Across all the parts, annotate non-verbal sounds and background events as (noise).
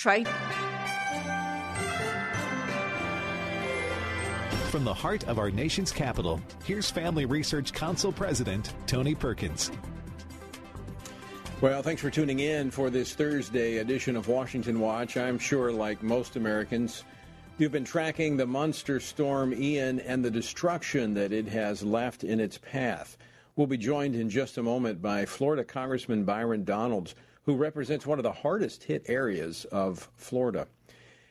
try. From the heart of our nation's capital, here's Family Research Council President Tony Perkins. Well, thanks for tuning in for this Thursday edition of Washington Watch. I'm sure, like most Americans, you've been tracking the monster storm Ian and the destruction that it has left in its path. We'll be joined in just a moment by Florida Congressman Byron Donalds, who represents one of the hardest hit areas of Florida.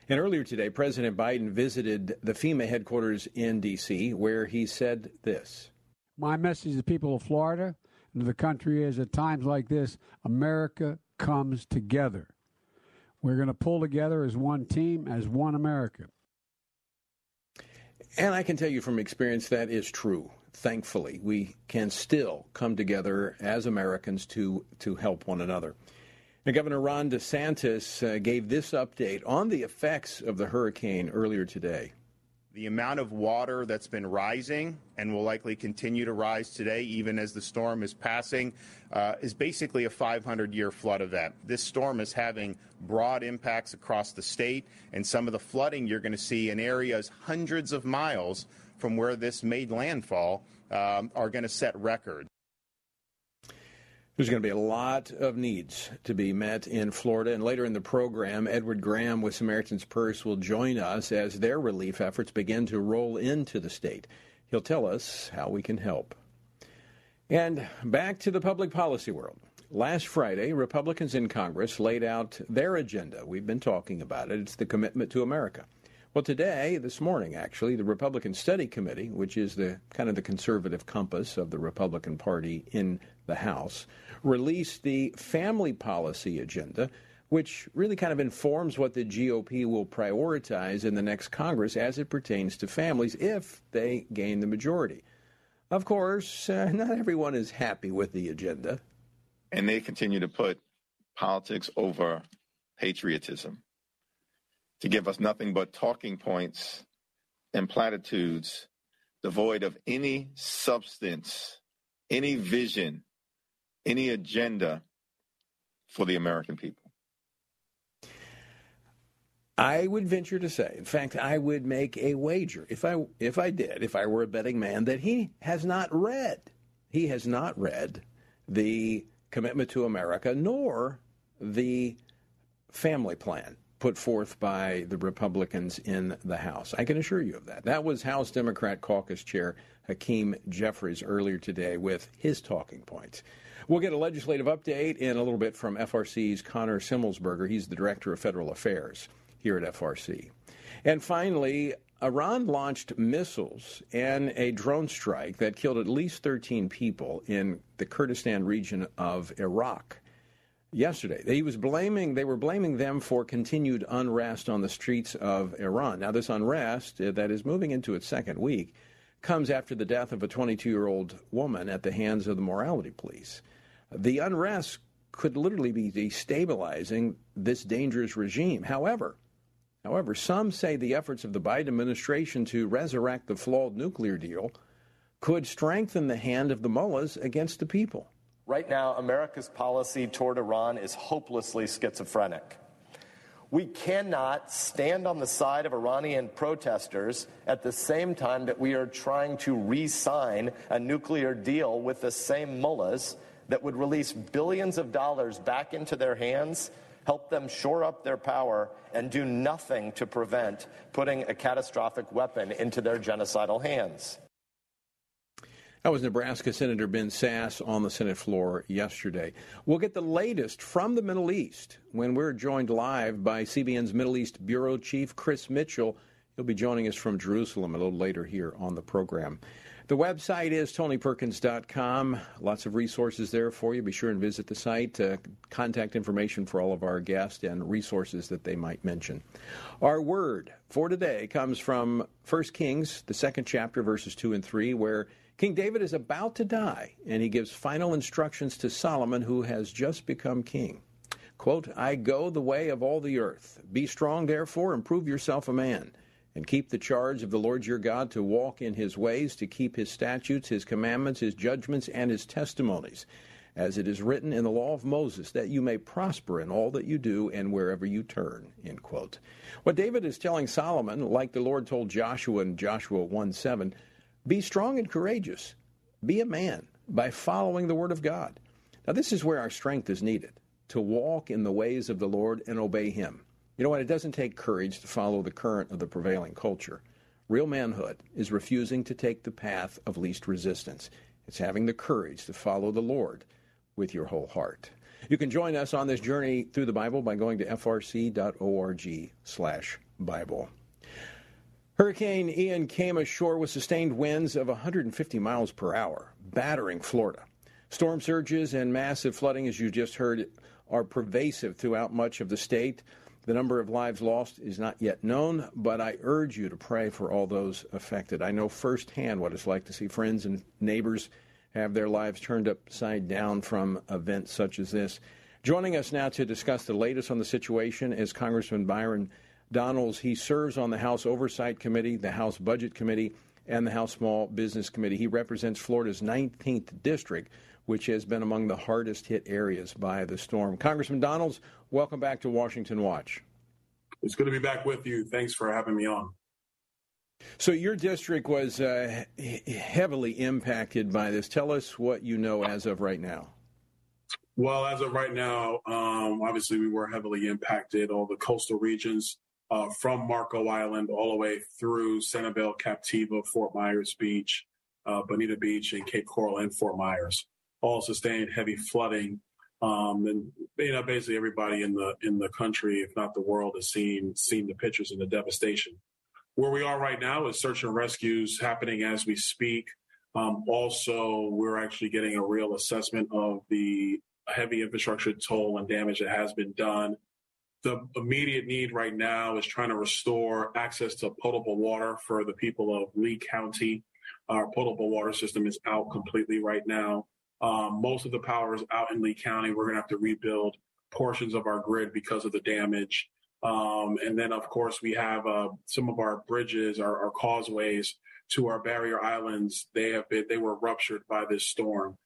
And earlier today, President Biden visited the FEMA headquarters in D.C., where he said this My message to the people of Florida and to the country is at times like this, America comes together. We're going to pull together as one team, as one America. And I can tell you from experience that is true. Thankfully, we can still come together as Americans to, to help one another. Now, Governor Ron DeSantis uh, gave this update on the effects of the hurricane earlier today. The amount of water that's been rising and will likely continue to rise today, even as the storm is passing, uh, is basically a 500 year flood event. This storm is having broad impacts across the state, and some of the flooding you're going to see in areas hundreds of miles from where this made landfall um, are going to set records. There's going to be a lot of needs to be met in Florida. And later in the program, Edward Graham with Samaritan's Purse will join us as their relief efforts begin to roll into the state. He'll tell us how we can help. And back to the public policy world. Last Friday, Republicans in Congress laid out their agenda. We've been talking about it. It's the commitment to America. Well, today, this morning, actually, the Republican Study Committee, which is the kind of the conservative compass of the Republican Party in the House, released the family policy agenda, which really kind of informs what the GOP will prioritize in the next Congress as it pertains to families if they gain the majority. Of course, uh, (laughs) not everyone is happy with the agenda. And they continue to put politics over patriotism to give us nothing but talking points and platitudes devoid of any substance, any vision, any agenda for the American people. I would venture to say, in fact, I would make a wager, if I if I did, if I were a betting man, that he has not read, he has not read the commitment to America nor the family plan put forth by the Republicans in the House. I can assure you of that. That was House Democrat Caucus Chair Hakeem Jeffries earlier today with his talking points. We'll get a legislative update in a little bit from FRC's Connor Semelsberger. He's the Director of Federal Affairs here at FRC. And finally, Iran launched missiles and a drone strike that killed at least 13 people in the Kurdistan region of Iraq yesterday. He was blaming they were blaming them for continued unrest on the streets of Iran. Now this unrest uh, that is moving into its second week comes after the death of a 22-year-old woman at the hands of the morality police. The unrest could literally be destabilizing this dangerous regime. However, however, some say the efforts of the Biden administration to resurrect the flawed nuclear deal could strengthen the hand of the mullahs against the people. Right now, America's policy toward Iran is hopelessly schizophrenic. We cannot stand on the side of Iranian protesters at the same time that we are trying to re sign a nuclear deal with the same mullahs that would release billions of dollars back into their hands, help them shore up their power, and do nothing to prevent putting a catastrophic weapon into their genocidal hands. That was Nebraska Senator Ben Sasse on the Senate floor yesterday. We'll get the latest from the Middle East when we're joined live by CBN's Middle East Bureau Chief Chris Mitchell. He'll be joining us from Jerusalem a little later here on the program. The website is tonyperkins.com. Lots of resources there for you. Be sure and visit the site. Uh, contact information for all of our guests and resources that they might mention. Our word for today comes from 1 Kings, the second chapter, verses 2 and 3, where King David is about to die, and he gives final instructions to Solomon, who has just become king. Quote, I go the way of all the earth. Be strong, therefore, and prove yourself a man, and keep the charge of the Lord your God to walk in his ways, to keep his statutes, his commandments, his judgments, and his testimonies, as it is written in the law of Moses, that you may prosper in all that you do and wherever you turn. End quote. What David is telling Solomon, like the Lord told Joshua in Joshua 1 7, be strong and courageous. Be a man by following the word of God. Now, this is where our strength is needed to walk in the ways of the Lord and obey Him. You know what? It doesn't take courage to follow the current of the prevailing culture. Real manhood is refusing to take the path of least resistance. It's having the courage to follow the Lord with your whole heart. You can join us on this journey through the Bible by going to frc.org/bible. Hurricane Ian came ashore with sustained winds of 150 miles per hour, battering Florida. Storm surges and massive flooding, as you just heard, are pervasive throughout much of the state. The number of lives lost is not yet known, but I urge you to pray for all those affected. I know firsthand what it's like to see friends and neighbors have their lives turned upside down from events such as this. Joining us now to discuss the latest on the situation is Congressman Byron Donalds. He serves on the House Oversight Committee, the House Budget Committee, and the House Small Business Committee. He represents Florida's 19th district, which has been among the hardest hit areas by the storm. Congressman Donalds, welcome back to Washington Watch. It's good to be back with you. Thanks for having me on. So, your district was uh, heavily impacted by this. Tell us what you know as of right now. Well, as of right now, um, obviously we were heavily impacted. All the coastal regions uh, from Marco Island all the way through Sanibel, Captiva, Fort Myers Beach, uh, Bonita Beach, and Cape Coral, and Fort Myers all sustained heavy flooding. Um, and you know, basically everybody in the in the country, if not the world, has seen seen the pictures and the devastation. Where we are right now is search and rescues happening as we speak. Um, also, we're actually getting a real assessment of the heavy infrastructure toll and damage that has been done. The immediate need right now is trying to restore access to potable water for the people of Lee County. Our potable water system is out completely right now. Um, most of the power is out in Lee County. We're going to have to rebuild portions of our grid because of the damage. Um, and then, of course, we have uh, some of our bridges, our, our, causeways to our barrier islands. They have been they were ruptured by this storm.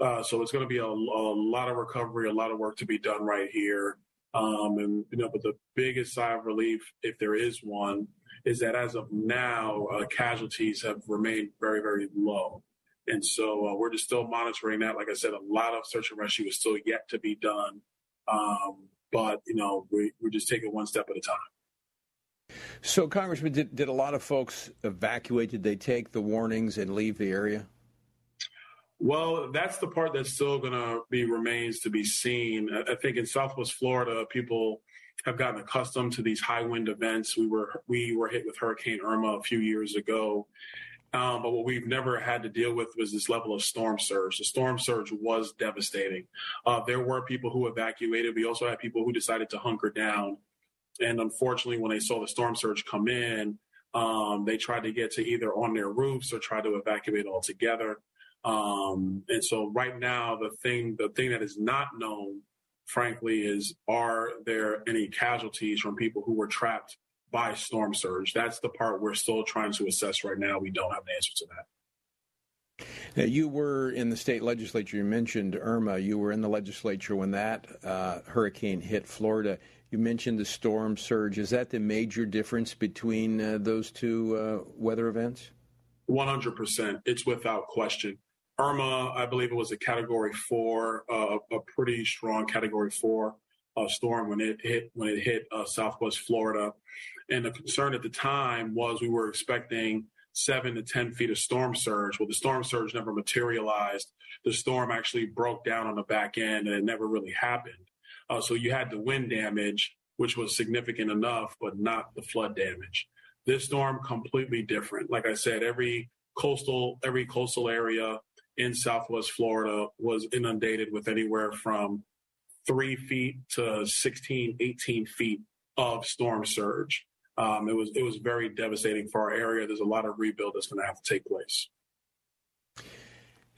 Uh, so it's going to be a, a, lot of recovery, a lot of work to be done right here. Um, and you know, but the biggest sigh of relief, if there is one, is that as of now, uh, casualties have remained very, very low. And so uh, we're just still monitoring that. Like I said, a lot of search and rescue is still yet to be done. Um, but, you know, we, we're just taking one step at a time. So, Congressman, did, did a lot of folks evacuate? Did they take the warnings and leave the area? Well, that's the part that's still going to be remains to be seen. I think in Southwest Florida, people have gotten accustomed to these high wind events. We were we were hit with Hurricane Irma a few years ago, um, but what we've never had to deal with was this level of storm surge. The storm surge was devastating. Uh, there were people who evacuated. We also had people who decided to hunker down. And unfortunately, when they saw the storm surge come in, um, they tried to get to either on their roofs or try to evacuate altogether. Um, and so right now, the thing, the thing that is not known, frankly, is are there any casualties from people who were trapped by storm surge. That's the part we're still trying to assess right now. We don't have an answer to that. Now, you were in the state legislature. You mentioned Irma. You were in the legislature when that uh, hurricane hit Florida. You mentioned the storm surge. Is that the major difference between uh, those two uh, weather events? 100%. It's without question. Irma, I believe it was a category four, uh, a pretty strong category four uh, storm when it hit when it hit uh, Southwest Florida. And the concern at the time was we were expecting seven to 10 feet of storm surge. Well, the storm surge never materialized. The storm actually broke down on the back end and it never really happened. Uh, so you had the wind damage, which was significant enough, but not the flood damage. This storm completely different. Like I said, every coastal, every coastal area in Southwest Florida was inundated with anywhere from three feet to 16, 18 feet of storm surge. Um, it was it was very devastating for our area. There's a lot of rebuild that's going to have to take place.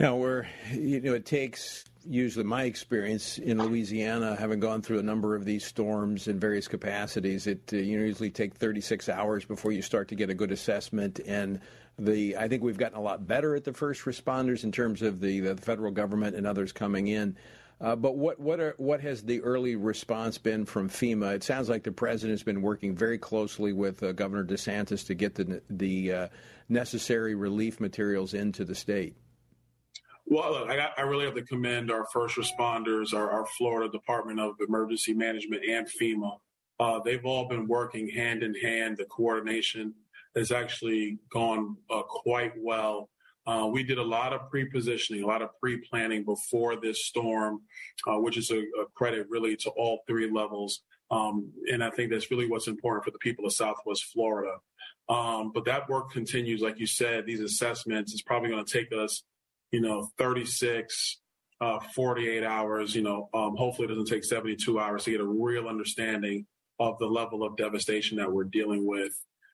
Now, where you know it takes usually my experience in Louisiana, having gone through a number of these storms in various capacities, it uh, you usually take 36 hours before you start to get a good assessment. And the I think we've gotten a lot better at the first responders in terms of the, the federal government and others coming in. Uh, but what what are what has the early response been from FEMA? It sounds like the president has been working very closely with uh, Governor DeSantis to get the the uh, necessary relief materials into the state. Well, look, I, I, really have to commend our first responders, our, our Florida Department of Emergency Management, and FEMA. Uh, they've all been working hand in hand. The coordination has actually gone uh, quite well. Uh, we did a lot of pre-positioning, a lot of pre-planning before this storm, uh, which is a, a, credit really to all three levels. Um, and I think that's really what's important for the people of Southwest Florida. Um, but that work continues, like you said. These assessments is probably going to take us you know, 36, uh, 48 hours, you know, um, hopefully it doesn't take 72 hours to get a real understanding of the level of devastation that we're dealing with.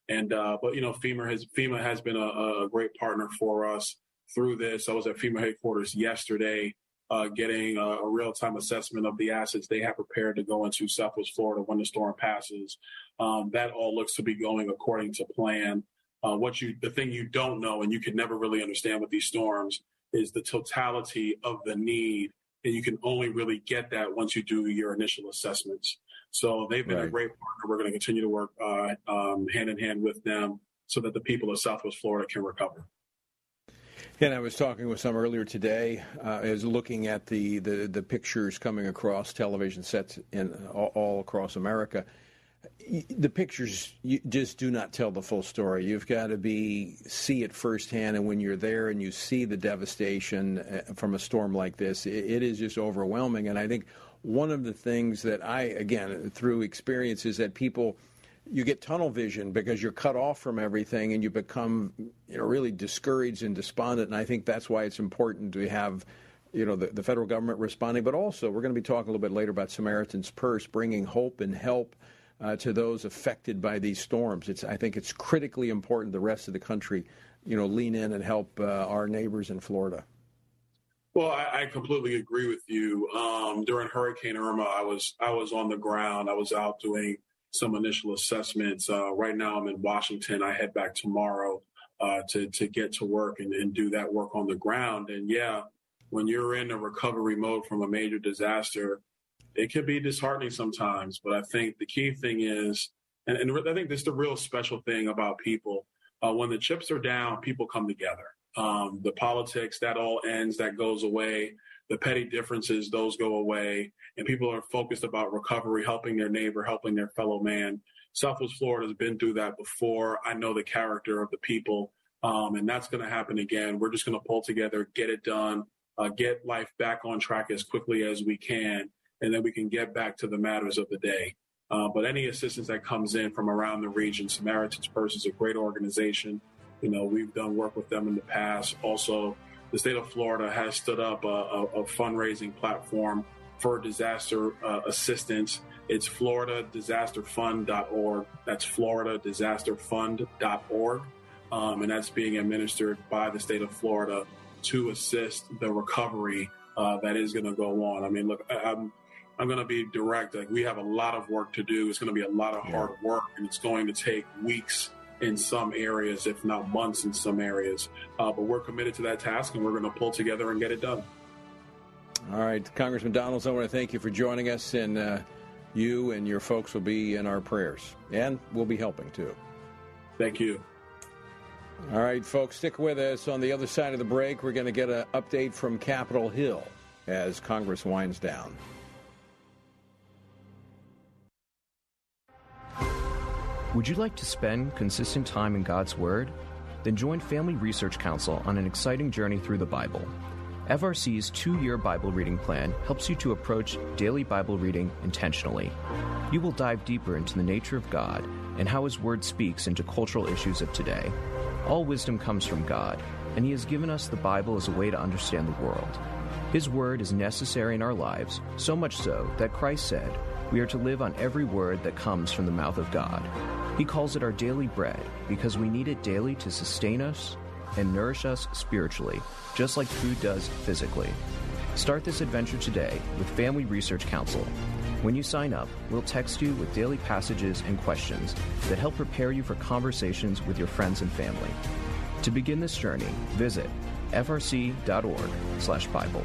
And, uh, but, you know, FEMA has, FEMA has been a, a great partner for us through this. I was at FEMA headquarters yesterday, uh, getting a, a real time assessment of the assets they have prepared to go into Southwest Florida when the storm passes. Um, that all looks to be going according to plan. Uh, what you, the thing you don't know, and you can never really understand with these storms, is the totality of the need. And you can only really get that once you do your initial assessments. So they've been right. a great partner. We're going to continue to work uh, um, hand in hand with them so that the people of Southwest Florida can recover. And I was talking with some earlier today. Uh, I was looking at the, the, the pictures coming across television sets in all, all across America the pictures just do not tell the full story. You've got to be see it firsthand, and when you're there and you see the devastation uh, from a storm like this, it is just overwhelming. And I think one of the things that I, again, through experience, is that people you get tunnel vision because you're cut off from everything, and you become you know really discouraged and despondent. And I think that's why it's important to have you know the, the federal government responding, but also we're going to be talking a little bit later about Samaritan's Purse, bringing hope and help uh, to those affected by these storms. It's, I think it's critically important the rest of the country, you know, lean in and help uh, our neighbors in Florida. Well, I, I completely agree with you. Um, during Hurricane Irma, I was I was on the ground. I was out doing some initial assessments. Uh, right now, I'm in Washington. I head back tomorrow uh, to to get to work and, and do that work on the ground. And yeah, when you're in a recovery mode from a major disaster, it can be disheartening sometimes, but I think the key thing is, and, and I think this is the real special thing about people. Uh, when the chips are down, people come together. Um, the politics, that all ends, that goes away. The petty differences, those go away. And people are focused about recovery, helping their neighbor, helping their fellow man. Southwest Florida has been through that before. I know the character of the people, um, and that's going to happen again. We're just going to pull together, get it done, uh, get life back on track as quickly as we can and then we can get back to the matters of the day. Uh, but any assistance that comes in from around the region, Samaritan's Purse is a great organization. You know, we've done work with them in the past. Also, the state of Florida has stood up a, a, a fundraising platform for disaster uh, assistance. It's floridadisasterfund.org. That's floridadisasterfund.org. Um, and that's being administered by the state of Florida to assist the recovery uh, that is going to go on. I mean, look, I'm I'm going to be direct. Like we have a lot of work to do. It's going to be a lot of hard work, and it's going to take weeks in some areas, if not months in some areas. Uh, but we're committed to that task, and we're going to pull together and get it done. All right, Congressman Donalds, I want to thank you for joining us, and uh, you and your folks will be in our prayers, and we'll be helping too. Thank you. All right, folks, stick with us. On the other side of the break, we're going to get an update from Capitol Hill as Congress winds down. Would you like to spend consistent time in God's Word? Then join Family Research Council on an exciting journey through the Bible. FRC's two year Bible reading plan helps you to approach daily Bible reading intentionally. You will dive deeper into the nature of God and how His Word speaks into cultural issues of today. All wisdom comes from God, and He has given us the Bible as a way to understand the world. His Word is necessary in our lives, so much so that Christ said, We are to live on every word that comes from the mouth of God. He calls it our daily bread because we need it daily to sustain us, and nourish us spiritually, just like food does physically. Start this adventure today with Family Research Council. When you sign up, we'll text you with daily passages and questions that help prepare you for conversations with your friends and family. To begin this journey, visit frc.org/bible.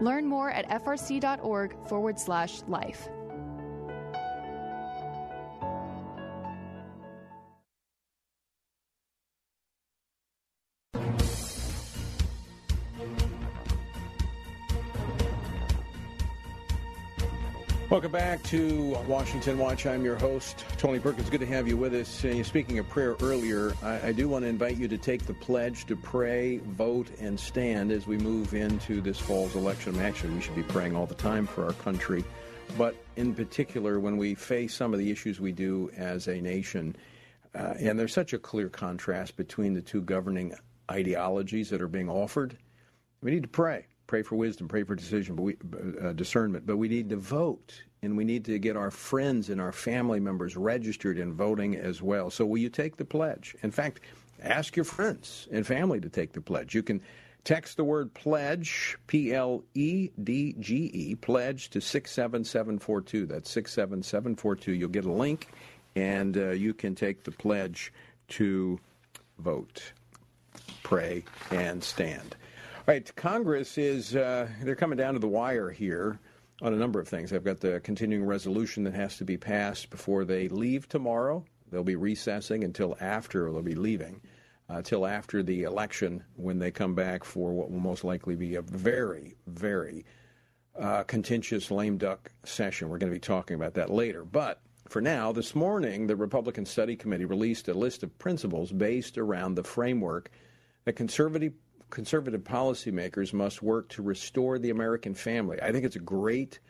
Learn more at frc.org forward slash life. Welcome back to Washington Watch. I'm your host, Tony Perkins. Good to have you with us. Uh, speaking of prayer earlier, I, I, do want to invite you to take the pledge to pray, vote, and stand as we move into this fall's election. Actually, we should be praying all the time for our country, but in particular, when we face some of the issues we do as a nation, uh, and there's such a clear contrast between the two governing ideologies that are being offered, we need to pray pray for wisdom, pray for decision, but we, uh, discernment. But we need to vote, and we need to get our friends and our family members registered in voting as well. So, will you take the pledge? In fact, ask your friends and family to take the pledge. You can text the word pledge, P L E D G E, pledge to 67742. That's 67742. You'll get a link, and uh, you can take the pledge to vote, pray, and stand. Right, Congress is, uh, they're coming down to the wire here on a number of things. They've got the continuing resolution that has to be passed before they leave tomorrow. They'll be recessing until after, they'll be leaving, uh, after the election when they come back for what will most likely be a very, very uh, contentious lame duck session. We're going to be talking about that later. But for now, this morning, the Republican Study Committee released a list of principles based around the framework that conservative conservative policymakers must work to restore the American family. I think it's a great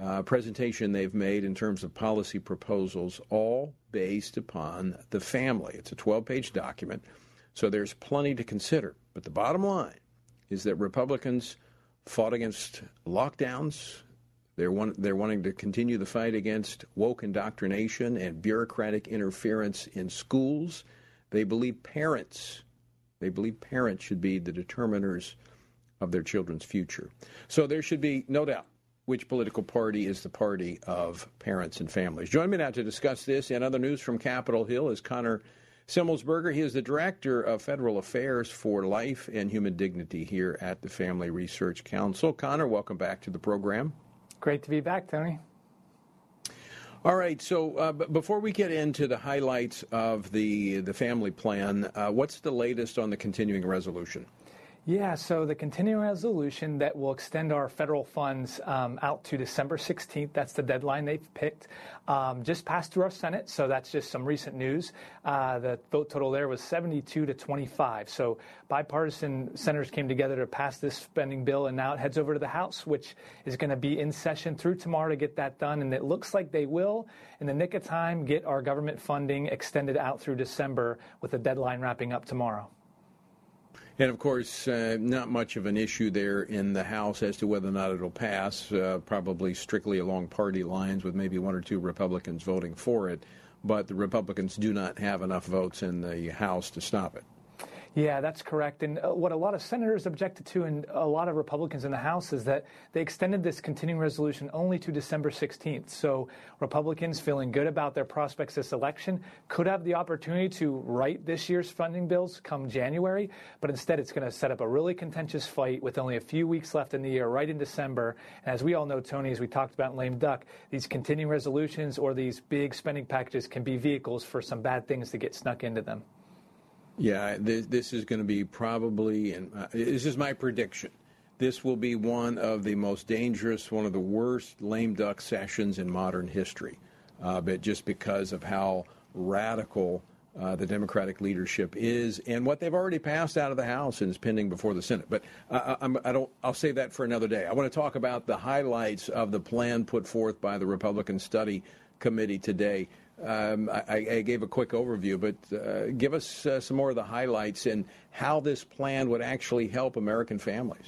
uh, presentation they've made in terms of policy proposals, all based upon the family. It's a 12 page document, so there's plenty to consider. But the bottom line is that Republicans fought against lockdowns. They're, they're wanting to continue the fight against woke indoctrination and bureaucratic interference in schools. They believe parents they believe parents should be the determiners of their children's future. So there should be no doubt which political party is the party of parents and families. Join me now to discuss this and other news from Capitol Hill is Connor Semelsberger. He is the Director of Federal Affairs for Life and Human Dignity here at the Family Research Council. Connor, welcome back to the program. Great to be back, Tony. All right. So uh, before we get into the highlights of the the family plan, uh, what's the latest on the continuing resolution? Yeah, so the continuing resolution that will extend our federal funds um, out to December 16th, that's the deadline they've picked, um, just passed through our Senate, so that's just some recent news. Uh, the vote total there was 72 to 25. So bipartisan senators came together to pass this spending bill, and now it heads over to the House, which is going to be in session through tomorrow to get that done. And it looks like they will, in the nick of time, get our government funding extended out through December with the deadline wrapping up tomorrow. And of course, uh, not much of an issue there in the House as to whether or not it'll pass, uh, probably strictly along party lines, with maybe one or two Republicans voting for it. But the Republicans do not have enough votes in the House to stop it. Yeah, that's correct. And uh, what a lot of senators objected to, and a lot of Republicans in the House, is that they extended this continuing resolution only to December 16th. So Republicans feeling good about their prospects this election could have the opportunity to write this year's funding bills come January, but instead it's going to set up a really contentious fight with only a few weeks left in the year, right in December. And as we all know, Tony, as we talked about in Lame Duck, these continuing resolutions or these big spending packages can be vehicles for some bad things to get snuck into them. Yeah, this, this is going to be probably, and uh, this is my prediction. This will be one of the most dangerous, one of the worst lame duck sessions in modern history, uh, but just because of how radical uh, the Democratic leadership is and what they've already passed out of the House and is pending before the Senate. But I, I'm, I don't. I'll save that for another day. I want to talk about the highlights of the plan put forth by the Republican Study Committee today. Um, I, I, gave a quick overview, but uh, give us uh, some more of the highlights and how this plan would actually help American families.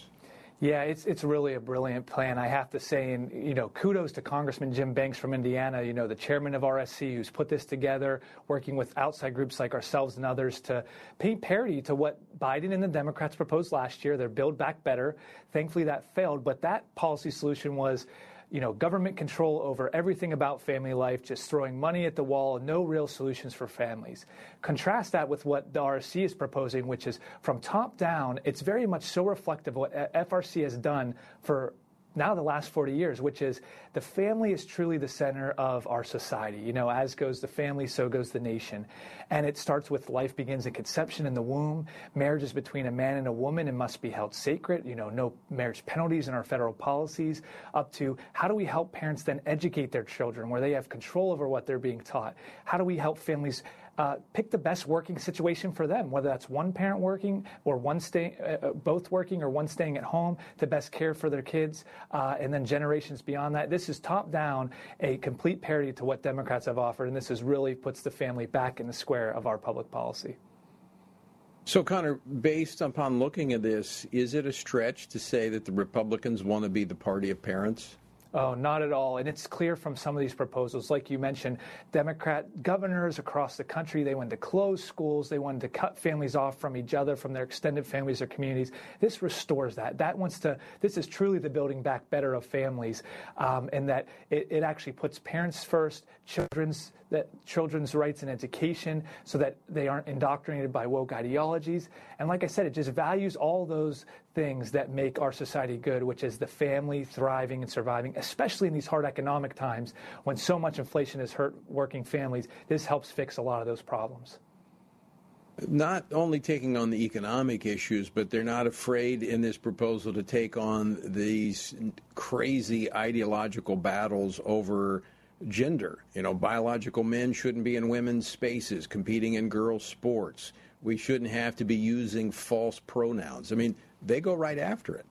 Yeah, it's it's really a brilliant plan, I have to say. And you know, kudos to Congressman Jim Banks from Indiana. You know, the chairman of RSC, who's put this together, working with outside groups like ourselves and others to paint parity to what Biden and the Democrats proposed last year. Their Build Back Better. Thankfully, that failed, but that policy solution was you know, government control over everything about family life, just throwing money at the wall, no real solutions for families. Contrast that with what the RSC is proposing, which is from top down, it's very much so reflective of what FRC has done for now the last 40 years, which is the family is truly the center of our society. You know, as goes the family, so goes the nation. And it starts with life begins at conception in the womb. Marriage is between a man and a woman and must be held sacred. You know, no marriage penalties in our federal policies, up to how do we help parents then educate their children where they have control over what they're being taught? How do we help families uh, pick the best working situation for them, whether that's one parent working or one stay, uh, uh, both working or one staying at home to best care for their kids, uh, and then generations beyond that. This is top down a complete parity to what Democrats have offered, and this is really puts the family back in the square of our public policy. So, Connor, based upon looking at this, is it a stretch to say that the Republicans want to be the party of parents? Oh, not at all. And it's clear from some of these proposals, like you mentioned, Democrat governors across the country, they wanted to close schools, they wanted to cut families off from each other, from their extended families or communities. This restores that. That wants to, this is truly the building back better of families, um, and that it, it actually puts parents first, children's that children's rights and education so that they aren't indoctrinated by woke ideologies. And like I said, it just values all those things that make our society good, which is the family thriving and surviving, especially in these hard economic times when so much inflation has hurt working families. This helps fix a lot of those problems not only taking on the economic issues, but they're not afraid in this proposal to take on these crazy ideological battles over gender. You know, biological men shouldn't be in women's spaces, competing in girls' sports. We shouldn't have to be using false pronouns. I mean, they go right after it.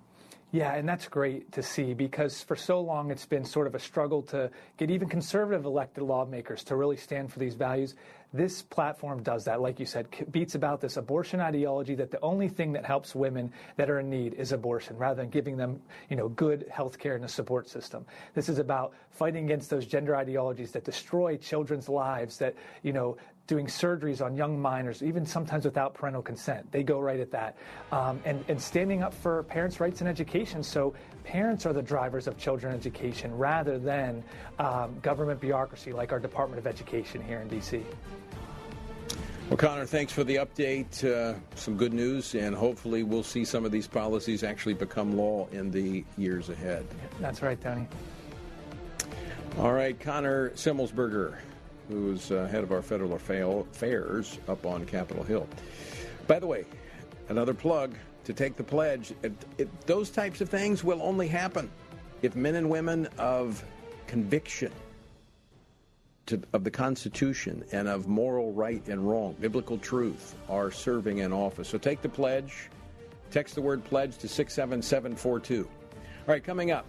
Yeah, and that's great to see because for so long it's been sort of a struggle to get even conservative elected lawmakers to really stand for these values. This platform does that, like you said, beats about this abortion ideology that the only thing that helps women that are in need is abortion, rather than giving them, you know, good health care and a support system. This is about fighting against those gender ideologies that destroy children's lives, that, you know, doing surgeries on young minors, even sometimes without parental consent. They go right at that. Um, and, and standing up for parents' rights in education. So parents are the drivers of children education rather than um, government bureaucracy like our Department of Education here in D.C. Well, Connor, thanks for the update. Uh, some good news, and hopefully we'll see some of these policies actually become law in the years ahead. That's right, Tony. All right, Connor Semelsberger, who's uh, head of our federal affairs up on Capitol Hill. By the way, another plug to take the pledge. It, it, those types of things will only happen if men and women of conviction to, of the Constitution and of moral right and wrong, biblical truth, are serving in office. So take the pledge. Text the word pledge to 67742. All right, coming up,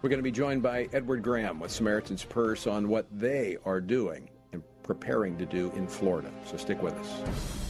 we're going to be joined by Edward Graham with Samaritan's Purse on what they are doing and preparing to do in Florida. So stick with us.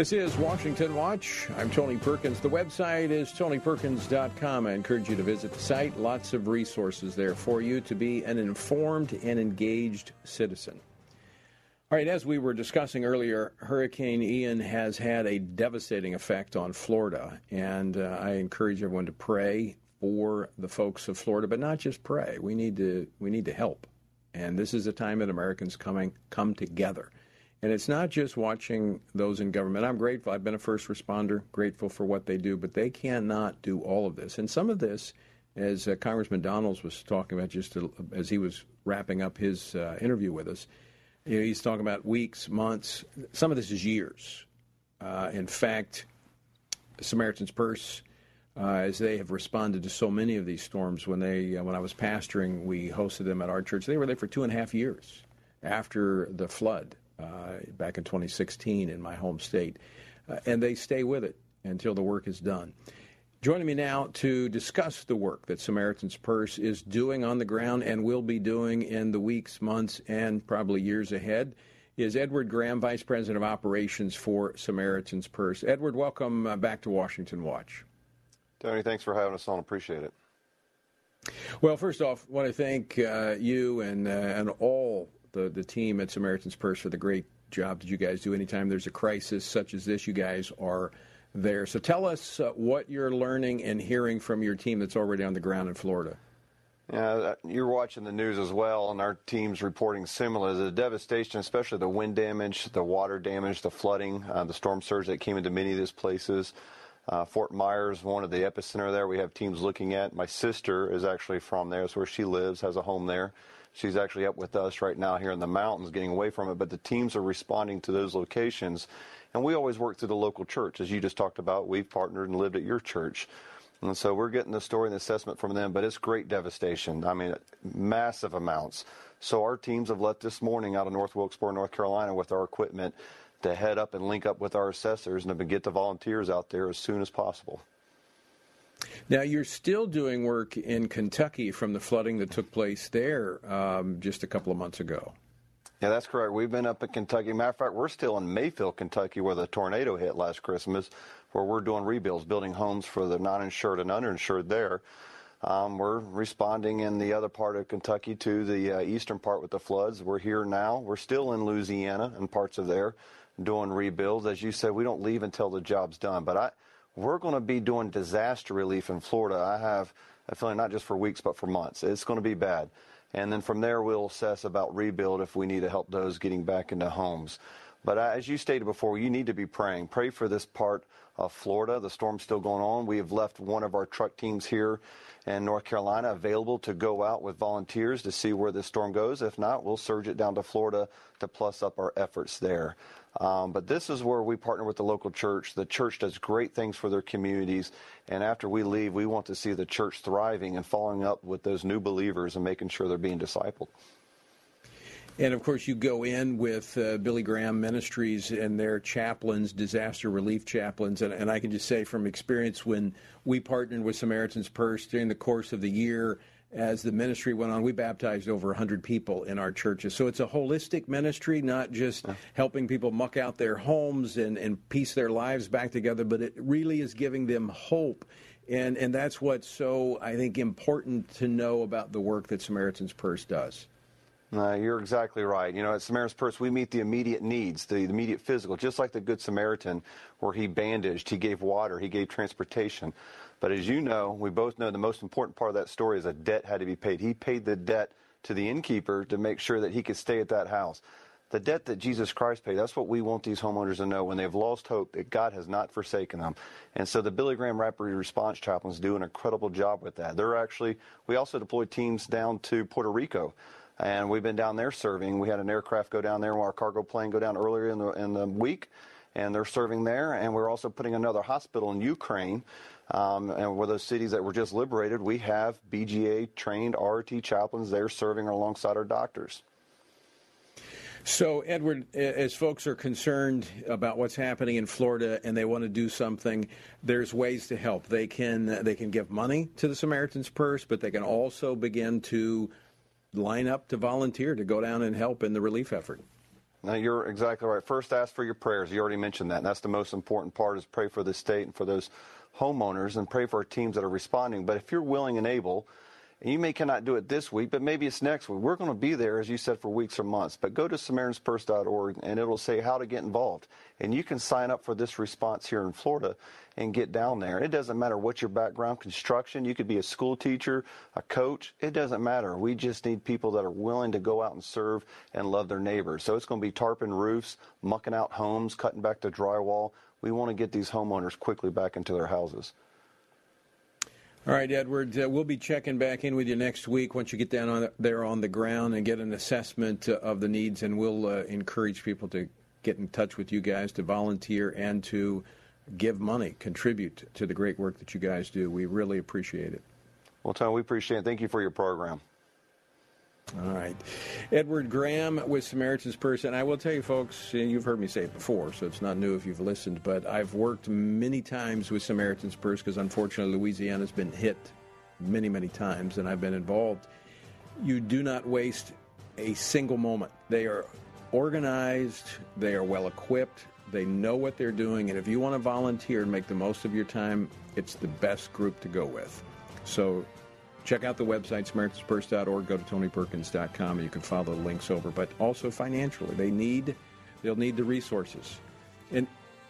This is Washington Watch. I'm Tony Perkins. The website is tonyperkins.com. I encourage you to visit the site. Lots of resources there for you to be an informed and engaged citizen. All right, as we were discussing earlier, Hurricane Ian has had a devastating effect on Florida, and uh, I encourage everyone to pray for the folks of Florida, but not just pray. We need to we need to help, and this is a time that Americans coming come together and it's not just watching those in government. I'm grateful. I've been a first responder, grateful for what they do, but they cannot do all of this. And some of this, as uh, Congressman Donalds was talking about just to, as he was wrapping up his uh, interview with us, you know, he's talking about weeks, months. Some of this is years. Uh, in fact, Samaritan's Purse, uh, as they have responded to so many of these storms, when they uh, when I was pastoring, we hosted them at our church. They were there for two and a half years after the flood back in 2016 in my home state. Uh, and they stay with it until the work is done. Joining me now to discuss the work that Samaritan's Purse is doing on the ground and will be doing in the weeks, months, and probably years ahead is Edward Graham, Vice President of Operations for Samaritan's Purse. Edward, welcome uh, back to Washington Watch. Tony, thanks for having us on. Appreciate it. Well, first off, I want to thank uh, you and uh, and all the, the team at Samaritan's Purse for the great job that you guys do. Anytime there's a crisis such as this, you guys are there. So tell us uh, what you're learning and hearing from your team that's already on the ground in Florida. Yeah, uh, you're watching the news as well, and our team's reporting similar. The devastation, especially the wind damage, the water damage, the flooding, uh, the storm surge that came into many of these places. Uh, Fort Myers, one of the epicenter there, we have teams looking at. My sister is actually from there. it's where she lives, has a home there. She's actually up with us right now here in the mountains, getting away from it. But the teams are responding to those locations. And we always work through the local church. As you just talked about, we've partnered and lived at your church. And so we're getting the story and the assessment from them, but it's great devastation. I mean, massive amounts. So our teams have left this morning out of North Wilkesboro, North Carolina with our equipment to head up and link up with our assessors and to get the volunteers out there as soon as possible. Now, you're still doing work in Kentucky from the flooding that took place there um, just a couple of months ago. Yeah, that's correct. We've been up in Kentucky. Matter of fact, we're still in Mayfield, Kentucky, where the tornado hit last Christmas, where we're doing rebuilds, building homes for the non insured and uninsured there. Um, we're responding in the other part of Kentucky to the uh, eastern part with the floods. We're here now. We're still in Louisiana and parts of there doing rebuilds. As you said, we don't leave until the job's done. But I, we're going to be doing disaster relief in Florida. I have a feeling not just for weeks, but for months. It's going to be bad. And then from there, we'll assess about rebuild if we need to help those getting back into homes. But uh, as you stated before, you need to be praying. Pray for this part of Florida. The storm's still going on. We have left one of our truck teams here in North Carolina available to go out with volunteers to see where this storm goes. If not, we'll surge it down to Florida to plus up our efforts there. Um, but this is where we partner with the local church. The church does great things for their communities. And after we leave, we want to see the church thriving and following up with those new believers and making sure they're being discipled. And of course, you go in with uh, Billy Graham Ministries and their chaplains, disaster relief chaplains. And, and I can just say from experience, when we partnered with Samaritan's Purse during the course of the year, as the ministry went on, we baptized over 100 people in our churches. So it's a holistic ministry, not just helping people muck out their homes and, and piece their lives back together, but it really is giving them hope. And, and that's what's so, I think, important to know about the work that Samaritan's Purse does. Uh, you're exactly right. You know, at Samaritan's Purse, we meet the immediate needs, the immediate physical, just like the Good Samaritan, where he bandaged, he gave water, he gave transportation. But as you know, we both know the most important part of that story is a debt had to be paid. He paid the debt to the innkeeper to make sure that he could stay at that house. The debt that Jesus Christ paid, that's what we want these homeowners to know when they've lost hope that God has not forsaken them. And so the Billy Graham Rapid Response Chaplains do an incredible job with that. They're actually, we also deploy teams down to Puerto Rico. And we've been down there serving. We had an aircraft go down there, our cargo plane go down earlier in the, in the week, and they're serving there. And we're also putting another hospital in Ukraine um, and where those cities that were just liberated, we have BGA trained RT chaplains there serving alongside our doctors. So, Edward, as folks are concerned about what's happening in Florida and they want to do something, there's ways to help. They can they can give money to the Samaritan's Purse, but they can also begin to line up to volunteer to go down and help in the relief effort. Now you're exactly right. First, ask for your prayers. You already mentioned that. And that's the most important part: is pray for the state and for those homeowners and pray for our teams that are responding. But if you're willing and able, and you may cannot do it this week, but maybe it's next week. We're going to be there, as you said, for weeks or months. But go to SamaritansPurse.org and it'll say how to get involved. And you can sign up for this response here in Florida and get down there. And it doesn't matter what your background, construction, you could be a school teacher, a coach. It doesn't matter. We just need people that are willing to go out and serve and love their neighbors. So it's going to be tarping roofs, mucking out homes, cutting back the drywall. We want to get these homeowners quickly back into their houses. All right, Edward, uh, we'll be checking back in with you next week once you get down on the, there on the ground and get an assessment uh, of the needs, and we'll uh, encourage people to get in touch with you guys to volunteer and to give money, contribute to the great work that you guys do. We really appreciate it. Well, Tom, we appreciate it. Thank you for your program. All right. Edward Graham with Samaritan's Purse. And I will tell you, folks, you've heard me say it before, so it's not new if you've listened, but I've worked many times with Samaritan's Purse because unfortunately Louisiana's been hit many, many times, and I've been involved. You do not waste a single moment. They are organized, they are well equipped, they know what they're doing, and if you want to volunteer and make the most of your time, it's the best group to go with. So check out the website, SamaritansPurse.org. Go to TonyPerkins.com you can follow the links over. But also financially, they need, they'll need the resources. And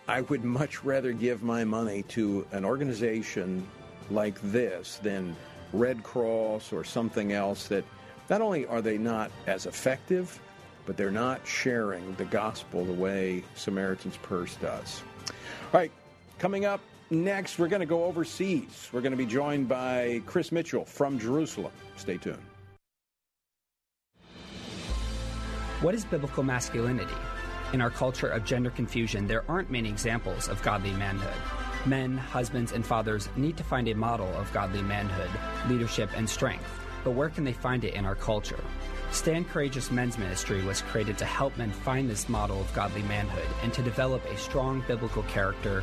I would much rather give my money to an organization like this than Red Cross or something else that not only are they not as effective, but they're not sharing the gospel the way Samaritan's Purse does. All right, coming up, Next, we're going to go overseas. We're going to be joined by Chris Mitchell from Jerusalem. Stay tuned. What is biblical masculinity? In our culture of gender confusion, there aren't many examples of godly manhood. Men, husbands, and fathers need to find a model of godly manhood, leadership, and strength. But where can they find it in our culture? Stand Courageous Men's Ministry was created to help men find this model of godly manhood and to develop a strong biblical character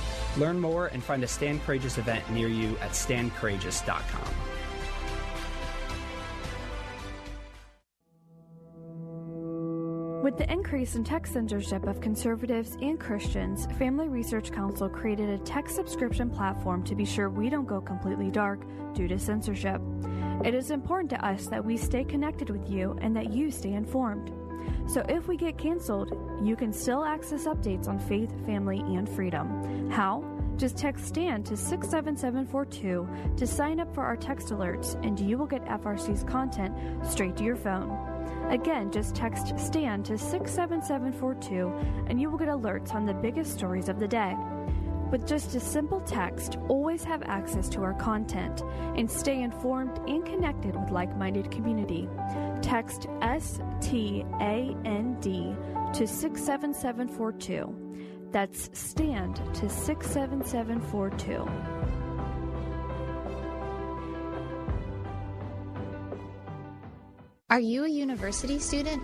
Learn more and find a Stand Courageous event near you at standcourageous.com. With the increase in tech censorship of conservatives and Christians, Family Research Council created a tech subscription platform to be sure we don't go completely dark due to censorship. It is important to us that we stay connected with you and that you stay informed. So if we get canceled, you can still access updates on faith, family, and freedom. How? Just text STAND to 67742 to sign up for our text alerts, and you will get FRC's content straight to your phone. Again, just text STAND to 67742 and you will get alerts on the biggest stories of the day. With just a simple text, always have access to our content and stay informed and connected with like minded community. Text STAND to 67742. That's STAND to 67742. Are you a university student?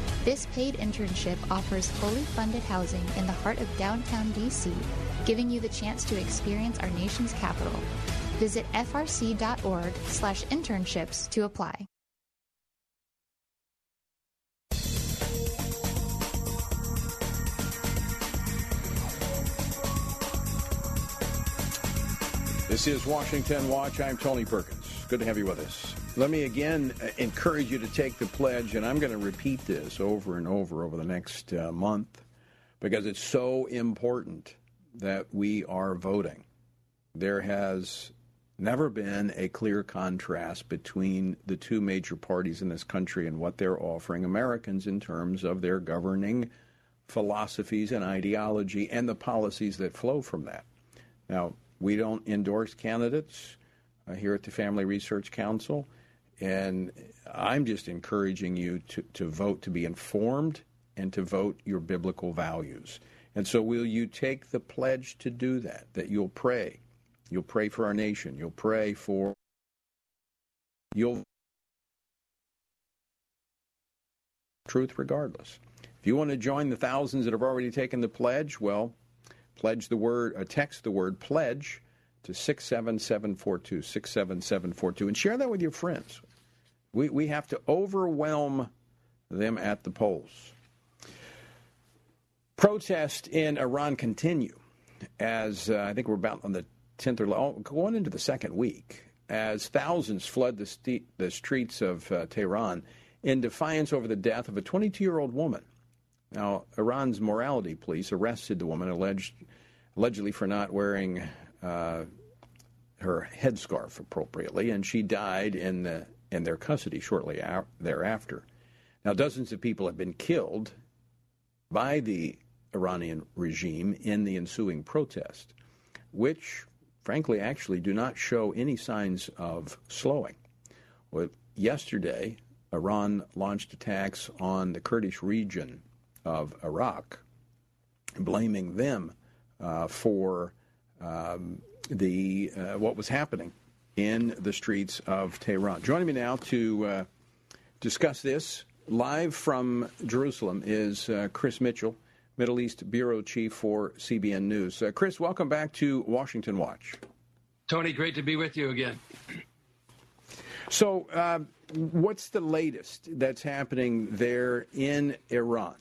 This paid internship offers fully funded housing in the heart of downtown DC, giving you the chance to experience our nation's capital. Visit frc.org slash internships to apply. This is Washington Watch. I'm Tony Perkins. Good to have you with us. Let me again uh, encourage you to take the pledge, and I'm going to repeat this over and over over the next uh, month because it's so important that we are voting. There has never been a clear contrast between the two major parties in this country and what they're offering Americans in terms of their governing philosophies and ideology and the policies that flow from that. Now, we don't endorse candidates uh, here at the Family Research Council, and I'm just encouraging you to, to vote, to be informed, and to vote your biblical values. And so, will you take the pledge to do that? That you'll pray. You'll pray for our nation. You'll pray for. You'll. Truth regardless. If you want to join the thousands that have already taken the pledge, well, pledge the word, uh, text the word pledge to 67742, 67742, and share that with your friends. We, we have to overwhelm them at the polls. Protests in Iran continue as uh, I think we're about on the 10th or oh, going into the second week as thousands flood the, st- the streets of uh, Tehran in defiance over the death of a 22 year old woman. Now, Iran's morality police arrested the woman alleged, allegedly for not wearing uh, her headscarf appropriately, and she died in, the, in their custody shortly thereafter. Now, dozens of people have been killed by the Iranian regime in the ensuing protest, which, frankly, actually do not show any signs of slowing. Well, yesterday, Iran launched attacks on the Kurdish region of Iraq, blaming them uh, for um, the uh, what was happening in the streets of Tehran. Joining me now to uh, discuss this live from Jerusalem is uh, Chris Mitchell. Middle East Bureau Chief for CBN News. Uh, Chris, welcome back to Washington Watch. Tony, great to be with you again. So, uh, what's the latest that's happening there in Iran?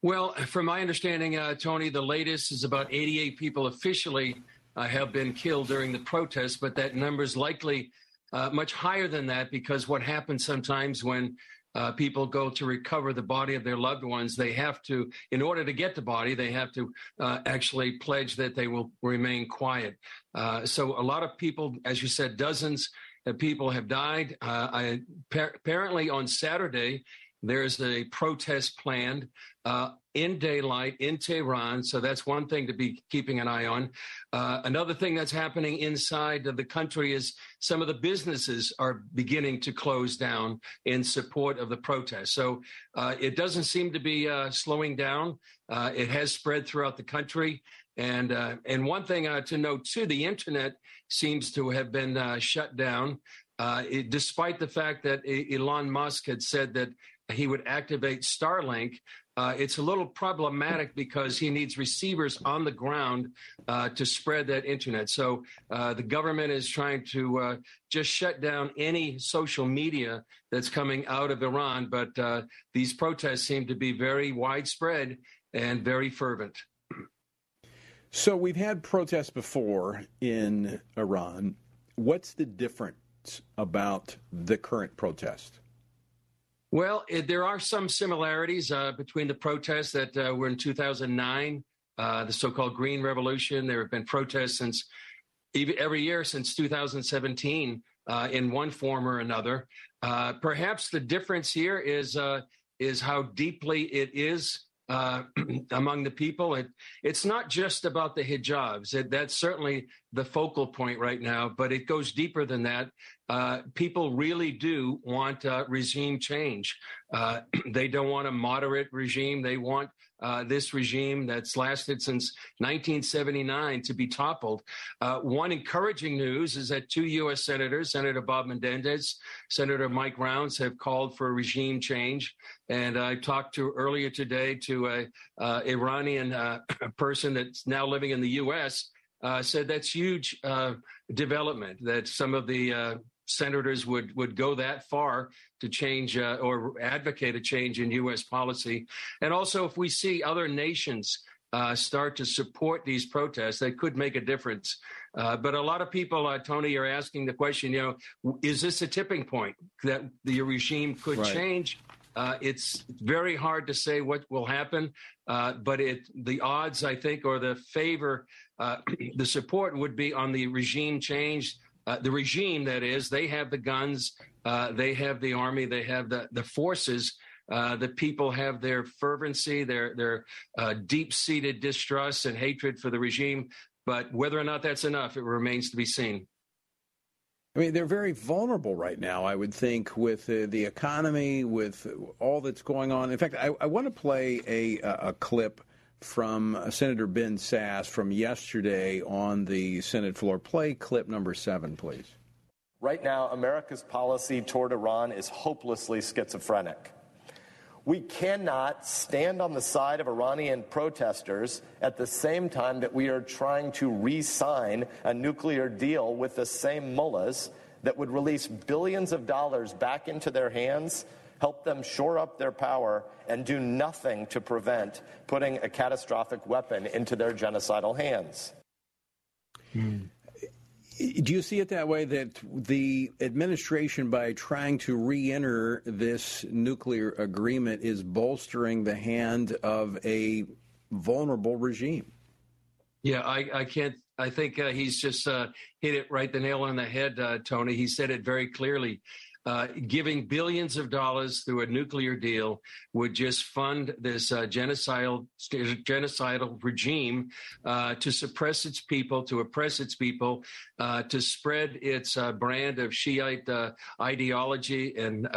Well, from my understanding, uh, Tony, the latest is about 88 people officially uh, have been killed during the protests, but that number is likely uh, much higher than that because what happens sometimes when uh, people go to recover the body of their loved ones, they have to, in order to get the body, they have to uh, actually pledge that they will remain quiet. Uh, so a lot of people, as you said, dozens of people have died. Uh, I, apparently on Saturday, there's a protest planned uh, in daylight in Tehran. So that's one thing to be keeping an eye on. Uh, another thing that's happening inside of the country is some of the businesses are beginning to close down in support of the protest. So uh, it doesn't seem to be uh, slowing down. Uh, it has spread throughout the country. And uh, and one thing to note too, the internet seems to have been shut down. It, despite the fact that Elon Musk had said that he would activate Starlink. Uh, it's a little problematic because he needs receivers on the ground uh, to spread that internet. So uh, the government is trying to uh, just shut down any social media that's coming out of Iran. But uh, these protests seem to be very widespread and very fervent. So we've had protests before in Iran. What's the difference about the current protest? Well, it, there are some similarities uh, between the protests that uh, were in 2009, uh, the so-called Green Revolution. There have been protests since every year since 2017 uh, in one form or another. Uh, perhaps the difference here is uh, is how deeply it is uh, (clears throat) among the people. It, it's not just about the hijabs. It, that's certainly the focal point right now, but it goes deeper than that. Uh, people really do want uh, regime change. Uh, (clears throat) they don't want a moderate regime. They want uh, this regime that's lasted since 1979 to be toppled. Uh, one encouraging news is that two U.S. senators, Senator Bob Menendez, Senator Mike Rounds, have called for regime change. And I talked to earlier today to a uh, Iranian uh, (clears throat) person that's now living in the U.S. Uh, said that's huge uh, development. That some of the uh, senators would would go that far to change uh, or advocate a change in U.S. policy, and also if we see other nations uh, start to support these protests, that could make a difference. Uh, but a lot of people, uh, Tony, are asking the question: you know, is this a tipping point that the regime could right. change? Uh, it's very hard to say what will happen, uh, but it the odds, I think, or the favor, (clears throat) the support would be on the regime change uh, the regime, that is, they have the guns, uh, they have the army, they have the, the forces. Uh, the people have their fervency, their their uh, deep seated distrust and hatred for the regime. But whether or not that's enough, it remains to be seen. I mean, they're very vulnerable right now, I would think, with uh, the economy, with all that's going on. In fact, I, I want to play a, a clip from uh, Senator Ben Sasse from yesterday on the Senate floor. Play clip number seven, please. Right now, America's policy toward Iran is hopelessly schizophrenic. We cannot stand on the side of Iranian protesters at the same time that we are trying to re sign a nuclear deal with the same mullahs that would release billions of dollars back into their hands help them shore up their power, and do nothing to prevent putting a catastrophic weapon into their genocidal hands. Mm. Do you see it that way that the administration, by trying to re enter this nuclear agreement, is bolstering the hand of a vulnerable regime? Yeah, I, I can't. I think uh, he's just uh, hit it right the nail on the head, uh, Tony. He said it very clearly. Uh, giving billions of dollars through a nuclear deal would just fund this uh, genocidal genocidal regime uh, to suppress its people, to oppress its people, uh, to spread its uh, brand of Shiite ideology and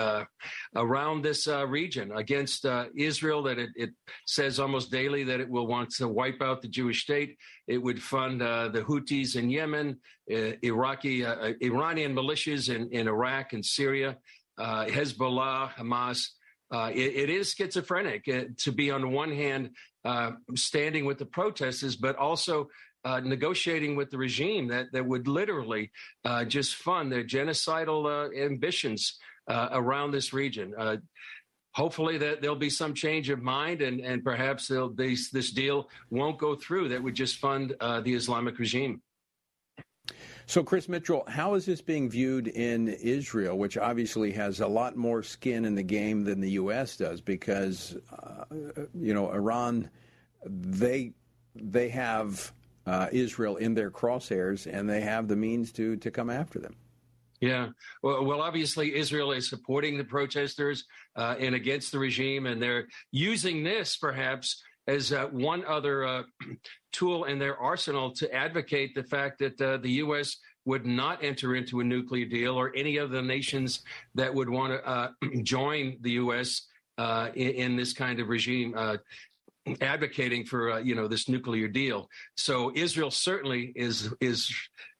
around this region against Israel. That it, it, says almost daily that it will want to wipe out the Jewish state. It would fund the Houthis in Yemen, Iraqi Iranian militias in, in Iraq and Syria. Uh, Hezbollah, Hamas. Uh, it, it is schizophrenic uh, to be, on the one hand, uh, standing with the protesters, but also uh, negotiating with the regime that, that would literally uh, just fund their genocidal uh, ambitions uh, around this region. Uh, hopefully that there'll be some change of mind and, and perhaps be, this deal won't go through that would just fund uh, the Islamic regime. So, Chris Mitchell, how is this being viewed in Israel, which obviously has a lot more skin in the game than the U.S. does? Because, uh, you know, Iran, they they have uh, Israel in their crosshairs, and they have the means to to come after them. Yeah. Well, well, obviously, Israel is supporting the protesters uh, and against the regime, and they're using this perhaps as uh, one other uh, (clears throat) tool in their arsenal to advocate the fact that uh, the U.S. would not enter into a nuclear deal or any of the nations that would want to uh, (clears throat) join the U.S. Uh, in, in, this kind of regime advocating for uh, you know this nuclear deal. So Israel certainly is is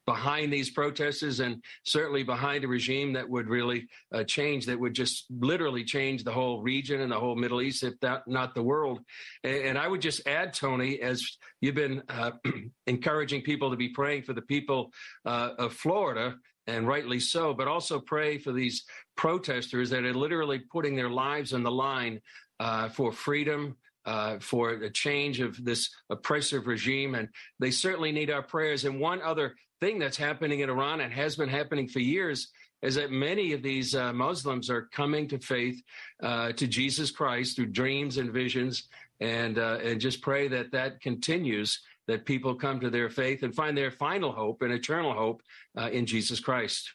behind these protesters and certainly behind a regime that would really uh, change that would just literally change the whole region and the whole middle east if that not the world and, and i would just add tony as you've been uh, (clears throat) encouraging people to be praying for the people uh, of florida and rightly so but also pray for these protesters that are literally putting their lives on the line uh, for freedom uh, for the change of this oppressive regime. And they certainly need our prayers. And one other thing that's happening in Iran and has been happening for years is that many of these uh, Muslims are coming to faith uh, to Jesus Christ through dreams and visions. And, uh, and just pray that that continues, that people come to their faith and find their final hope and eternal hope uh, in Jesus Christ.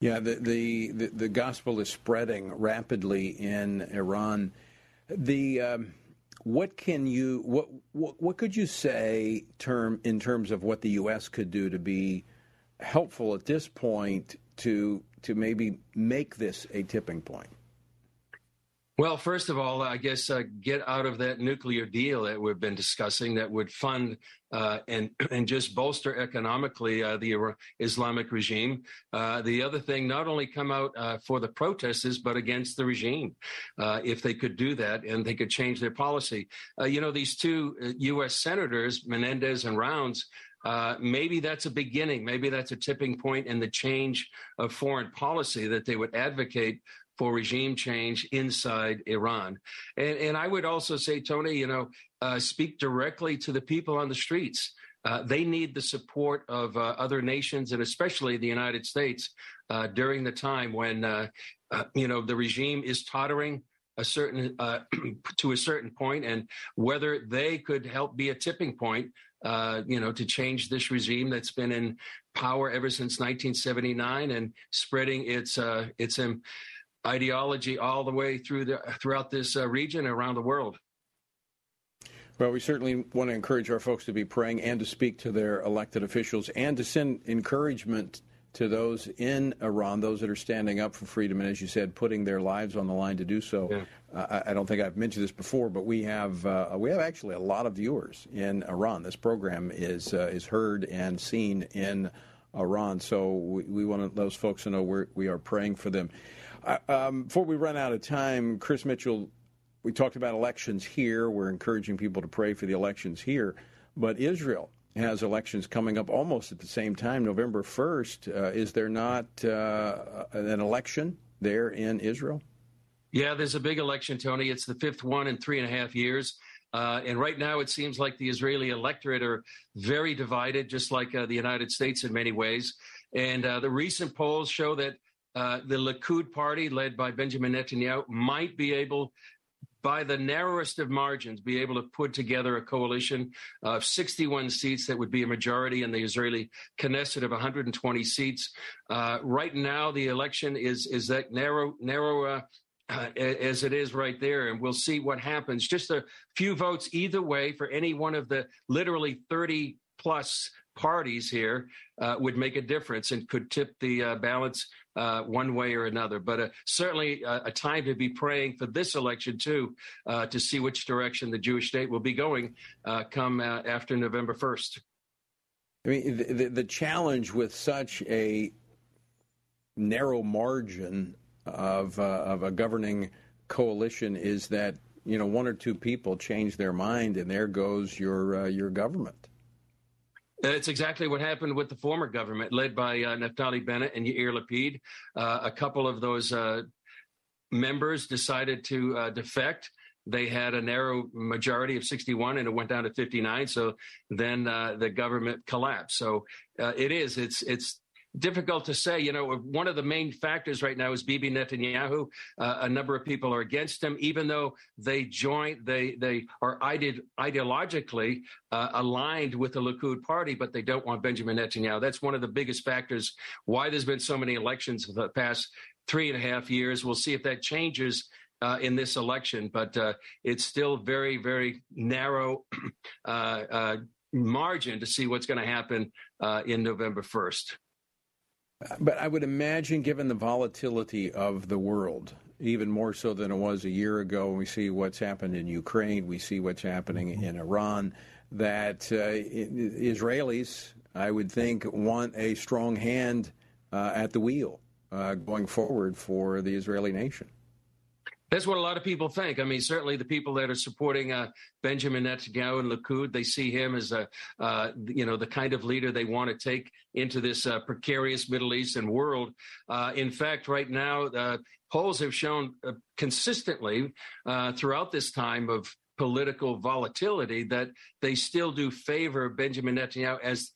Yeah, the, the, the, the gospel is spreading rapidly in Iran. The um, what can you what, what what could you say term in terms of what the U.S. could do to be helpful at this point to to maybe make this a tipping point? Well, first of all, I guess uh, get out of that nuclear deal that we've been discussing that would fund uh, and (clears throat) and just bolster economically uh, the Islamic regime. Uh, the other thing, not only come out uh, for the protesters, but against the regime, uh, if they could do that and they could change their policy. you know, these two U.S. senators, Menendez and Rounds. maybe that's a beginning. Maybe that's a tipping point in the change of foreign policy that they would advocate for regime change inside Iran. And, and I would also say, Tony, you know, uh, speak directly to the people on the streets. Uh, they need the support of uh, other nations and especially the United States uh, during the time when, uh, uh, you know, the regime is tottering a certain (clears throat) to a certain point, and whether they could help be a tipping point, you know, to change this regime that's been in power ever since 1979 and spreading its uh, its um, ideology all the way through the, throughout this uh, region around the world. Well, we certainly want to encourage our folks to be praying and to speak to their elected officials and to send encouragement to those in Iran, those that are standing up for freedom, and as you said, putting their lives on the line to do so. Yeah. Uh, I don't think I've mentioned this before, but we have uh, we have actually a lot of viewers in Iran. This program is uh, is heard and seen in Iran, so we, we want those folks to know we're, we are praying for them. Um, before we run out of time, Chris Mitchell, we talked about elections here. We're encouraging people to pray for the elections here. But Israel has elections coming up almost at the same time, November 1st. Uh, is there not uh, an election there in Israel? Yeah, there's a big election, Tony. It's the fifth one in three and a half years. Uh, and right now, it seems like the Israeli electorate are very divided, just like uh, the United States in many ways. And uh, the recent polls show that uh, the Likud party, led by Benjamin Netanyahu, might be able, by the narrowest of margins, be able to put together a coalition of 61 seats that would be a majority in the Israeli Knesset of 120 seats. Uh, right now, the election is is that narrow narrow. Uh, uh, as it is right there, and we'll see what happens. Just a few votes either way for any one of the literally 30 plus parties here uh, would make a difference and could tip the uh, balance uh, one way or another. But uh, certainly uh, a time to be praying for this election, too, uh, to see which direction the Jewish state will be going come after November 1st. I mean, the, the challenge with such a narrow margin of, of a governing coalition is that you know one or two people change their mind and there goes your uh, your government. It's exactly what happened with the former government, led by uh, Naftali Bennett and Yair Lapid. Uh, a couple of those uh, members decided to uh, defect. They had a narrow majority of 61, and it went down to 59. So then uh, the government collapsed. So uh, it is. It's it's difficult to say. You know, one of the main factors right now is Bibi Netanyahu. Uh, a number of people are against him, even though they join, they they are ide- ideologically uh, aligned with the Likud party, but they don't want Benjamin Netanyahu. That's one of the biggest factors why there's been so many elections in the past three and a half years. We'll see if that changes. Uh, in this election, but uh, it's still very, very narrow (clears throat) uh, uh, margin to see what's going to happen in November 1st. But I would imagine, given the volatility of the world, even more so than it was a year ago, we see what's happened in Ukraine, we see what's happening mm-hmm. in Iran, that uh, Israelis, I would think, want a strong hand uh, at the wheel uh, going forward for the Israeli nation. That's what a lot of people think. I mean, certainly the people that are supporting uh, Benjamin Netanyahu and Likud, they see him as a, uh, you know, the kind of leader they want to take into this uh, precarious Middle Eastern world. Uh, in fact, right now, uh, polls have shown uh, consistently throughout this time of political volatility that they still do favor Benjamin Netanyahu as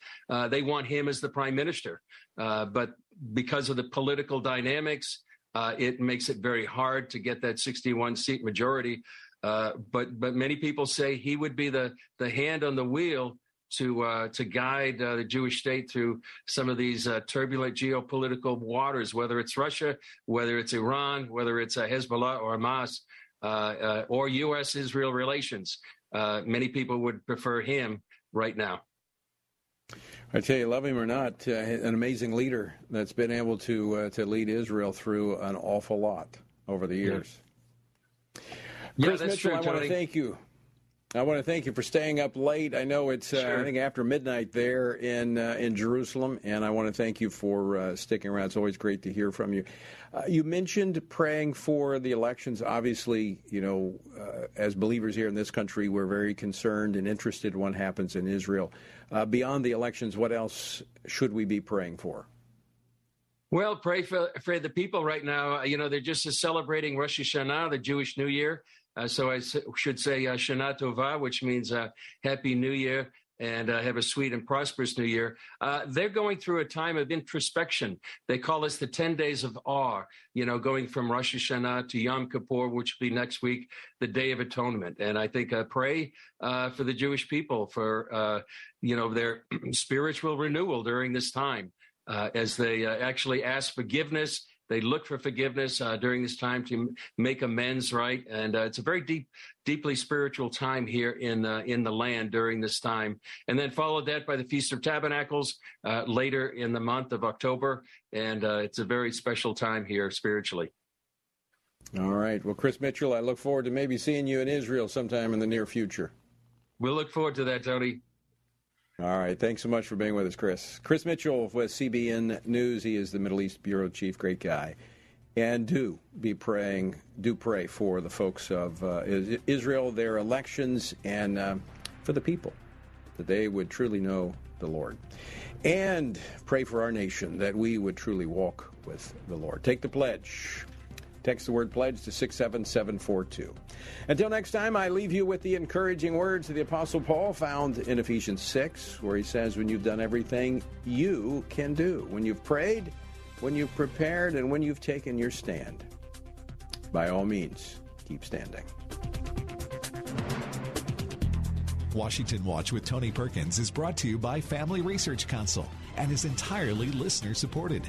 they want him as the prime minister. but because of the political dynamics, uh, it makes it very hard to get that 61 seat majority. Uh, but but many people say he would be the the hand on the wheel to uh, to guide uh, the Jewish state through some of these uh, turbulent geopolitical waters, whether it's Russia, whether it's Iran, whether it's uh, Hezbollah or Hamas, or U.S.-Israel relations. many people would prefer him right now. I tell you, love him or not, uh, an amazing leader that's been able to uh, to lead Israel through an awful lot over the years. Yeah, Chris that's Mitchell, true, I want to thank you. I want to thank you for staying up late. I know it's uh, Sure. I think after midnight there in uh, in Jerusalem, and I want to thank you for uh, sticking around. It's always great to hear from you. Uh, you mentioned praying for the elections. Obviously, you know, uh, as believers here in this country, we're very concerned and interested in what happens in Israel. Uh, beyond the elections, what else should we be praying for? Well, pray for, for the people right now. You know, they're just celebrating Rosh Hashanah, the Jewish New Year. Uh, so I should say uh, Shana Tova, which means uh, Happy New Year, and uh, have a sweet and prosperous New Year. Uh, they're going through a time of introspection. They call this the 10 days of awe, you know, going from Rosh Hashanah to Yom Kippur, which will be next week, the Day of Atonement. And I think uh, pray uh, for the Jewish people for, uh, you know, their (clears throat) spiritual renewal during this time uh, as they actually ask forgiveness. They look for forgiveness uh, during this time to m- make amends, right? And uh, it's a very deep, deeply spiritual time here in uh, in the land during this time. And then followed that by the Feast of Tabernacles uh, later in the month of October, and uh, it's a very special time here spiritually. All right. Well, Chris Mitchell, I look forward to maybe seeing you in Israel sometime in the near future. We'll look forward to that, Tony. All right. Thanks so much for being with us, Chris. Chris Mitchell with CBN News. He is the Middle East Bureau Chief. Great guy. And do be praying, do pray for the folks of uh, Israel, their elections, and uh, for the people, that they would truly know the Lord. And pray for our nation, that we would truly walk with the Lord. Take the pledge. Text the word pledge to 67742. Until next time, I leave you with the encouraging words of the Apostle Paul found in Ephesians 6, where he says, When you've done everything you can do, when you've prayed, when you've prepared, and when you've taken your stand, by all means, keep standing. Washington Watch with Tony Perkins is brought to you by Family Research Council and is entirely listener supported.